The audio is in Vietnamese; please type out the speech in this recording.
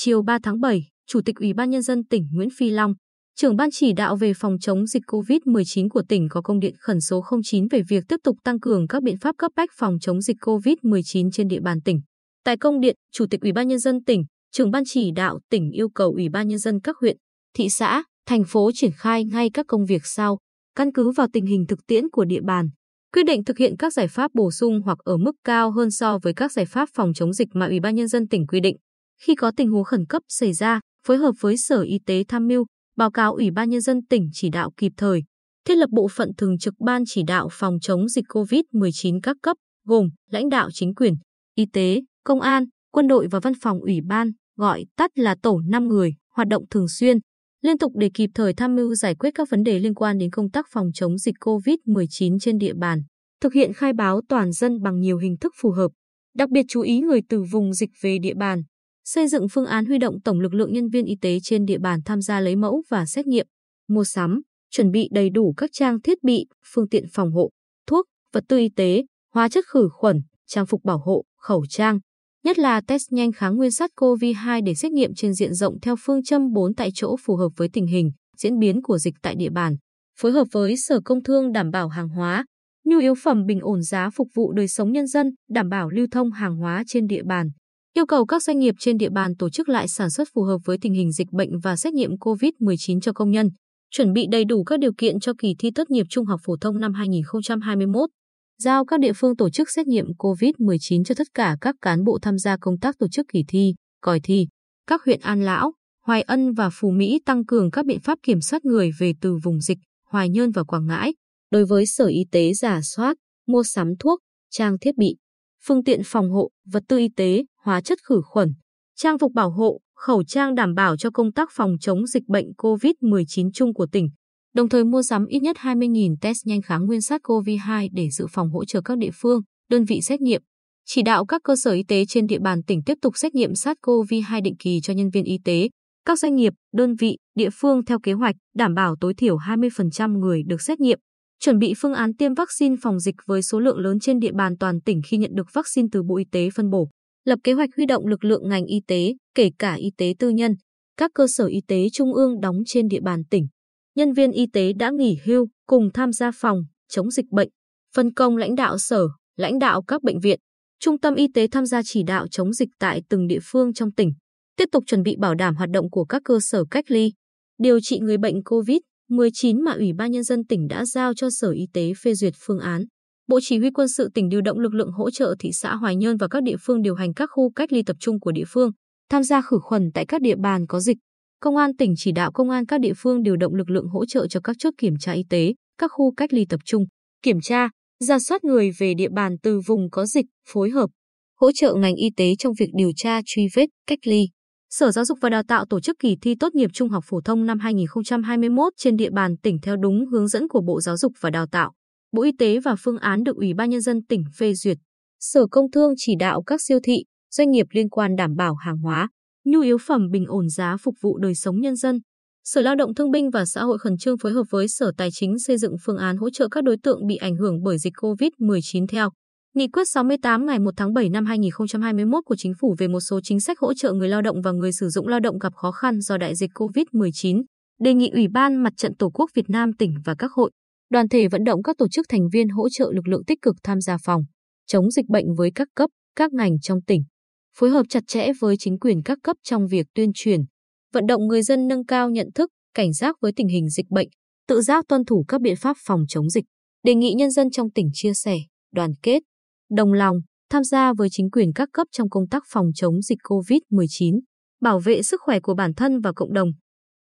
chiều 3 tháng 7, Chủ tịch Ủy ban Nhân dân tỉnh Nguyễn Phi Long, trưởng ban chỉ đạo về phòng chống dịch COVID-19 của tỉnh có công điện khẩn số 09 về việc tiếp tục tăng cường các biện pháp cấp bách phòng chống dịch COVID-19 trên địa bàn tỉnh. Tại công điện, Chủ tịch Ủy ban Nhân dân tỉnh, trưởng ban chỉ đạo tỉnh yêu cầu Ủy ban Nhân dân các huyện, thị xã, thành phố triển khai ngay các công việc sau, căn cứ vào tình hình thực tiễn của địa bàn, quyết định thực hiện các giải pháp bổ sung hoặc ở mức cao hơn so với các giải pháp phòng chống dịch mà Ủy ban Nhân dân tỉnh quy định. Khi có tình huống khẩn cấp xảy ra, phối hợp với Sở Y tế tham mưu, báo cáo Ủy ban Nhân dân tỉnh chỉ đạo kịp thời, thiết lập bộ phận thường trực ban chỉ đạo phòng chống dịch COVID-19 các cấp, gồm lãnh đạo chính quyền, y tế, công an, quân đội và văn phòng ủy ban, gọi tắt là tổ 5 người, hoạt động thường xuyên, liên tục để kịp thời tham mưu giải quyết các vấn đề liên quan đến công tác phòng chống dịch COVID-19 trên địa bàn, thực hiện khai báo toàn dân bằng nhiều hình thức phù hợp, đặc biệt chú ý người từ vùng dịch về địa bàn, xây dựng phương án huy động tổng lực lượng nhân viên y tế trên địa bàn tham gia lấy mẫu và xét nghiệm, mua sắm, chuẩn bị đầy đủ các trang thiết bị, phương tiện phòng hộ, thuốc, vật tư y tế, hóa chất khử khuẩn, trang phục bảo hộ, khẩu trang, nhất là test nhanh kháng nguyên SARS-CoV-2 để xét nghiệm trên diện rộng theo phương châm 4 tại chỗ phù hợp với tình hình, diễn biến của dịch tại địa bàn, phối hợp với Sở Công Thương đảm bảo hàng hóa, nhu yếu phẩm bình ổn giá phục vụ đời sống nhân dân, đảm bảo lưu thông hàng hóa trên địa bàn. Yêu cầu các doanh nghiệp trên địa bàn tổ chức lại sản xuất phù hợp với tình hình dịch bệnh và xét nghiệm COVID-19 cho công nhân, chuẩn bị đầy đủ các điều kiện cho kỳ thi tốt nghiệp trung học phổ thông năm 2021 giao các địa phương tổ chức xét nghiệm COVID-19 cho tất cả các cán bộ tham gia công tác tổ chức kỳ thi, còi thi. Các huyện An Lão, Hoài Ân và Phú Mỹ tăng cường các biện pháp kiểm soát người về từ vùng dịch, Hoài Nhơn và Quảng Ngãi. Đối với Sở Y tế giả soát, mua sắm thuốc, trang thiết bị, phương tiện phòng hộ, vật tư y tế, hóa chất khử khuẩn, trang phục bảo hộ, khẩu trang đảm bảo cho công tác phòng chống dịch bệnh COVID-19 chung của tỉnh đồng thời mua sắm ít nhất 20.000 test nhanh kháng nguyên SARS-CoV-2 để dự phòng hỗ trợ các địa phương, đơn vị xét nghiệm. Chỉ đạo các cơ sở y tế trên địa bàn tỉnh tiếp tục xét nghiệm SARS-CoV-2 định kỳ cho nhân viên y tế, các doanh nghiệp, đơn vị, địa phương theo kế hoạch, đảm bảo tối thiểu 20% người được xét nghiệm. Chuẩn bị phương án tiêm vaccine phòng dịch với số lượng lớn trên địa bàn toàn tỉnh khi nhận được vaccine từ Bộ Y tế phân bổ. Lập kế hoạch huy động lực lượng ngành y tế, kể cả y tế tư nhân, các cơ sở y tế trung ương đóng trên địa bàn tỉnh nhân viên y tế đã nghỉ hưu cùng tham gia phòng chống dịch bệnh, phân công lãnh đạo sở, lãnh đạo các bệnh viện, trung tâm y tế tham gia chỉ đạo chống dịch tại từng địa phương trong tỉnh, tiếp tục chuẩn bị bảo đảm hoạt động của các cơ sở cách ly, điều trị người bệnh covid 19, mà Ủy ban Nhân dân tỉnh đã giao cho Sở Y tế phê duyệt phương án. Bộ Chỉ huy quân sự tỉnh điều động lực lượng hỗ trợ thị xã Hoài Nhơn và các địa phương điều hành các khu cách ly tập trung của địa phương, tham gia khử khuẩn tại các địa bàn có dịch, Công an tỉnh chỉ đạo công an các địa phương điều động lực lượng hỗ trợ cho các chốt kiểm tra y tế, các khu cách ly tập trung, kiểm tra, ra soát người về địa bàn từ vùng có dịch, phối hợp, hỗ trợ ngành y tế trong việc điều tra, truy vết, cách ly. Sở Giáo dục và Đào tạo tổ chức kỳ thi tốt nghiệp trung học phổ thông năm 2021 trên địa bàn tỉnh theo đúng hướng dẫn của Bộ Giáo dục và Đào tạo. Bộ Y tế và phương án được Ủy ban Nhân dân tỉnh phê duyệt. Sở Công Thương chỉ đạo các siêu thị, doanh nghiệp liên quan đảm bảo hàng hóa, nhu yếu phẩm bình ổn giá phục vụ đời sống nhân dân. Sở Lao động Thương binh và Xã hội khẩn trương phối hợp với Sở Tài chính xây dựng phương án hỗ trợ các đối tượng bị ảnh hưởng bởi dịch COVID-19 theo Nghị quyết 68 ngày 1 tháng 7 năm 2021 của Chính phủ về một số chính sách hỗ trợ người lao động và người sử dụng lao động gặp khó khăn do đại dịch COVID-19, đề nghị Ủy ban Mặt trận Tổ quốc Việt Nam tỉnh và các hội, đoàn thể vận động các tổ chức thành viên hỗ trợ lực lượng tích cực tham gia phòng chống dịch bệnh với các cấp, các ngành trong tỉnh phối hợp chặt chẽ với chính quyền các cấp trong việc tuyên truyền, vận động người dân nâng cao nhận thức, cảnh giác với tình hình dịch bệnh, tự giác tuân thủ các biện pháp phòng chống dịch, đề nghị nhân dân trong tỉnh chia sẻ, đoàn kết, đồng lòng, tham gia với chính quyền các cấp trong công tác phòng chống dịch COVID-19, bảo vệ sức khỏe của bản thân và cộng đồng,